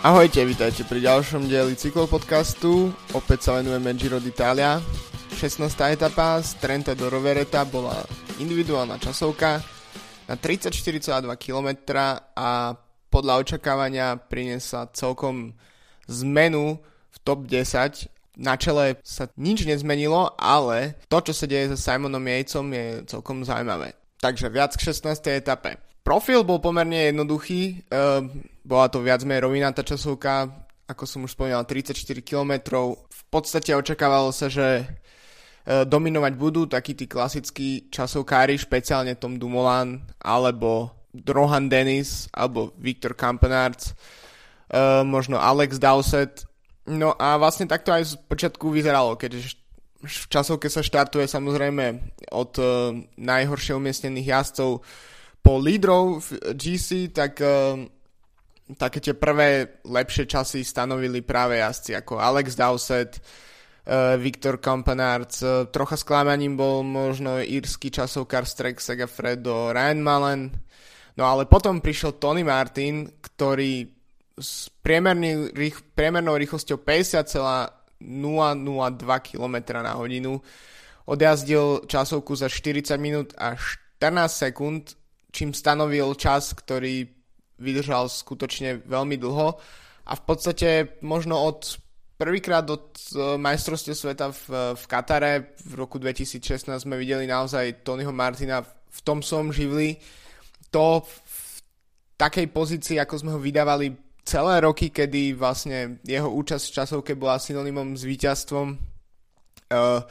Ahojte, vítajte pri ďalšom dieli cyklopodcastu. Opäť sa venujeme Giro d'Italia. 16. etapa z Trenta do Rovereta bola individuálna časovka na 34,2 km a podľa očakávania priniesla celkom zmenu v top 10. Na čele sa nič nezmenilo, ale to, čo sa deje so Simonom Jejcom je celkom zaujímavé. Takže viac k 16. etape. Profil bol pomerne jednoduchý, uh, bola to viac menej rovinatá časovka, ako som už spomínal, 34 km. V podstate očakávalo sa, že uh, dominovať budú takí tí klasickí časovkári, špeciálne Tom Dumoulin, alebo Rohan Dennis, alebo Viktor Kampenarts, uh, možno Alex Dowsett. No a vlastne takto aj z počiatku vyzeralo, keďže v časovke sa štartuje samozrejme od uh, najhoršie umiestnených jazdcov po lídrov v GC, tak uh, také tie prvé lepšie časy stanovili práve jazdci ako Alex Dowsett, uh, Viktor Kampanarts, uh, trocha sklamaním bol možno írsky časovkár Strek Segafredo Ryan Mullen, no ale potom prišiel Tony Martin, ktorý s rých, priemernou rýchlosťou 50,002 km na hodinu odjazdil časovku za 40 minút a 14 sekúnd čím stanovil čas, ktorý vydržal skutočne veľmi dlho a v podstate možno od prvýkrát od e, majstrovstiev sveta v, v Katare v roku 2016 sme videli naozaj Tonyho Martina v tom som živli. To v takej pozícii, ako sme ho vydávali celé roky, kedy vlastne jeho účasť v časovke bola synonymom s víťazstvom, uh,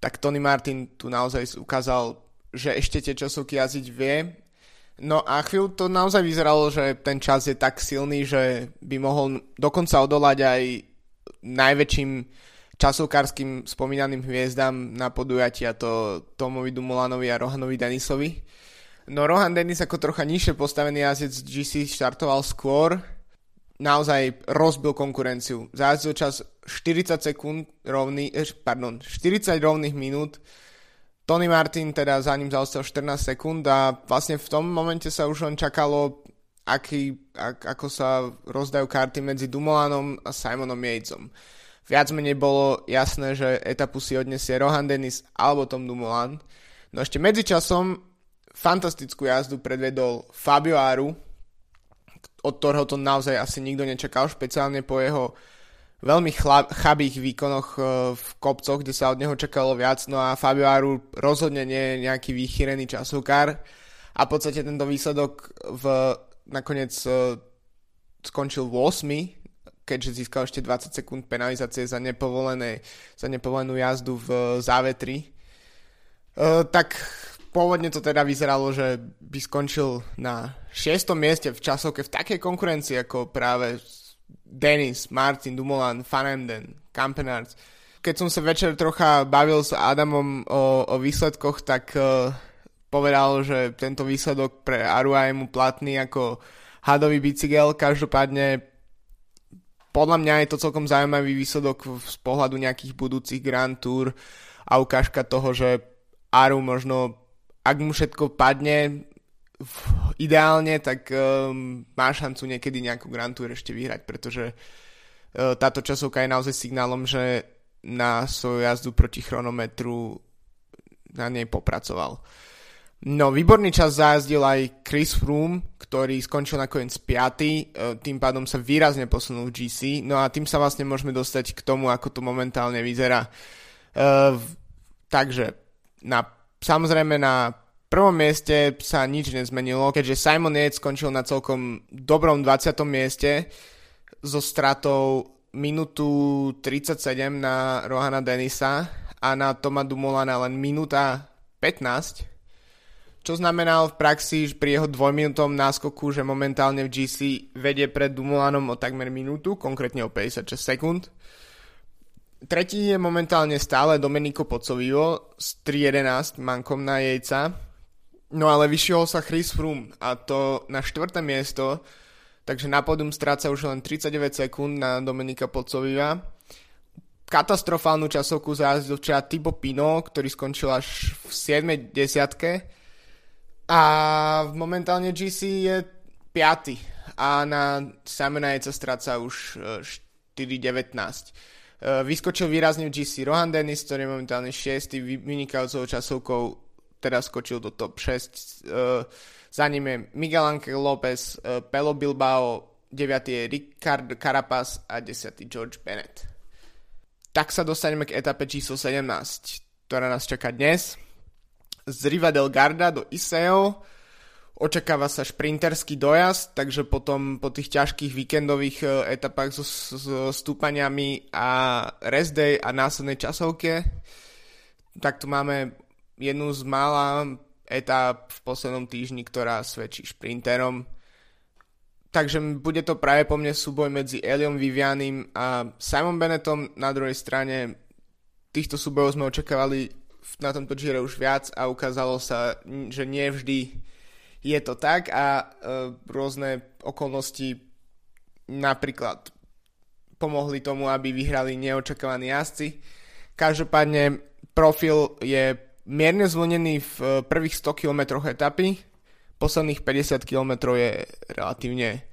tak Tony Martin tu naozaj ukázal, že ešte tie časovky jazdiť vie No a chvíľu to naozaj vyzeralo, že ten čas je tak silný, že by mohol dokonca odolať aj najväčším časovkárským spomínaným hviezdám na podujatí a to Tomovi Dumulanovi a Rohanovi Denisovi. No Rohan Denis ako trocha nižšie postavený jazdec GC štartoval skôr, naozaj rozbil konkurenciu. Zajazdil čas 40 sekúnd rovný, eh, pardon, 40 rovných minút Tony Martin teda za ním zaostal 14 sekúnd a vlastne v tom momente sa už len čakalo, aký, ak, ako sa rozdajú karty medzi Dumolanom a Simonom Yatesom. Viac menej bolo jasné, že etapu si odnesie Rohan Dennis alebo Tom Dumoulin. No ešte medzičasom fantastickú jazdu predvedol Fabio Aru, od ktorého to naozaj asi nikto nečakal, špeciálne po jeho veľmi chla, chabých výkonoch uh, v kopcoch, kde sa od neho čakalo viac, no a Fabio Aru rozhodne nie je nejaký vychýrený časovkár a v podstate tento výsledok v, nakoniec uh, skončil v 8, keďže získal ešte 20 sekúnd penalizácie za, nepovolené, za nepovolenú jazdu v závetri. Uh, tak pôvodne to teda vyzeralo, že by skončil na 6. mieste v časovke v takej konkurencii ako práve Dennis, Martin, Dumoulin, Fanenden, Campenards. Keď som sa večer trocha bavil s Adamom o, o výsledkoch, tak uh, povedal, že tento výsledok pre Arua je mu platný ako hadový bicykel. Každopádne podľa mňa je to celkom zaujímavý výsledok z pohľadu nejakých budúcich Grand Tour a ukážka toho, že Aru možno, ak mu všetko padne, ideálne, tak um, má šancu niekedy nejakú Grand Tour ešte vyhrať, pretože uh, táto časovka je naozaj signálom, že na svoju jazdu proti chronometru na nej popracoval. No, výborný čas zajazdil aj Chris Froome, ktorý skončil nakoniec 5. Uh, tým pádom sa výrazne posunul v GC. No a tým sa vlastne môžeme dostať k tomu, ako to momentálne vyzerá. Uh, takže na, samozrejme na prvom mieste sa nič nezmenilo, keďže Simon Yates skončil na celkom dobrom 20. mieste so stratou minútu 37 na Rohana Denisa a na Toma Dumolana len minúta 15, čo znamenal v praxi pri jeho dvojminútom náskoku, že momentálne v GC vedie pred Dumolanom o takmer minútu, konkrétne o 56 sekúnd. Tretí je momentálne stále Domenico Pocovivo s 3.11 mankom na jejca, No ale vyšiel sa Chris Froome a to na štvrté miesto, takže na podium stráca už len 39 sekúnd na Dominika Pocoviva. Katastrofálnu časovku zajazdil včera Tibo Pino, ktorý skončil až v 7. desiatke. A momentálne GC je 5. a na Simona sa stráca už 4.19. Vyskočil výrazne v GC Rohan Dennis, ktorý je momentálne 6. vynikajúcou časovkou, teraz skočil do top 6. Za ním je Miguel Angel López, Pelo Bilbao, 9. je Ricard Carapaz a 10. George Bennett. Tak sa dostaneme k etape číslo 17, ktorá nás čaká dnes. Z Riva del Garda do Iseo očakáva sa šprinterský dojazd, takže potom po tých ťažkých víkendových e, etapách so, so stúpaniami a rest day a následnej časovke, tak tu máme jednu z mála etap v poslednom týždni, ktorá svedčí šprinterom Takže bude to práve po mne súboj medzi Eliom Vivianim a Simon Bennettom. Na druhej strane týchto súbojov sme očakávali na tomto Gire už viac a ukázalo sa, že nie vždy je to tak a e, rôzne okolnosti napríklad pomohli tomu, aby vyhrali neočakávaní jazdci. Každopádne profil je mierne zvlnený v prvých 100 km etapy, posledných 50 km je relatívne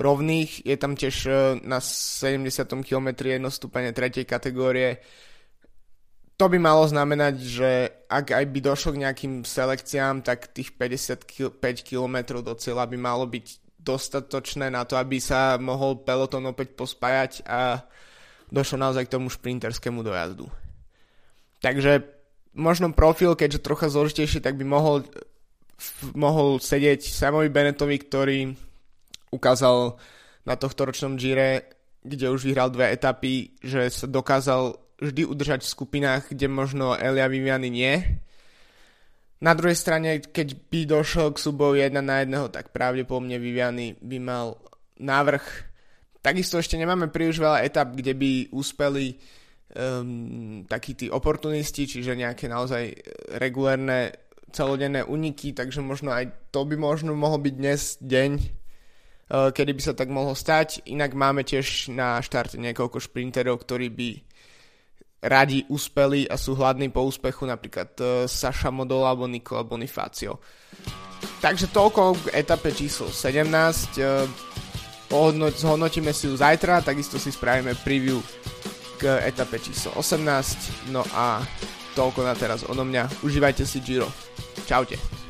rovných, je tam tiež e, na 70 km jedno stúpanie tretej kategórie. To by malo znamenať, že ak aj by došlo k nejakým selekciám, tak tých 55 km do cieľa by malo byť dostatočné na to, aby sa mohol peloton opäť pospájať a došlo naozaj k tomu šprinterskému dojazdu. Takže možno profil, keďže trocha zložitejší, tak by mohol mohol sedieť Samovi Bennettovi, ktorý ukázal na tohto ročnom Gire, kde už vyhral dve etapy, že sa dokázal vždy udržať v skupinách, kde možno Elia Viviany nie. Na druhej strane, keď by došlo k súboju jedna na jedného, tak pravdepodobne Viviany by mal návrh. Takisto ešte nemáme príliš veľa etap, kde by úspeli um, takí tí oportunisti, čiže nejaké naozaj regulérne celodenné uniky, takže možno aj to by možno mohol byť dnes deň, eh, kedy by sa tak mohlo stať. Inak máme tiež na štarte niekoľko šprinterov, ktorí by radi uspeli a sú hladní po úspechu, napríklad eh, Saša Modola alebo Nikola Bonifacio. Takže toľko k etape číslo 17. Eh, zhodnotíme si ju zajtra, takisto si spravíme preview etape číslo 18. No a toľko na teraz odo mňa. Užívajte si Giro. Čaute.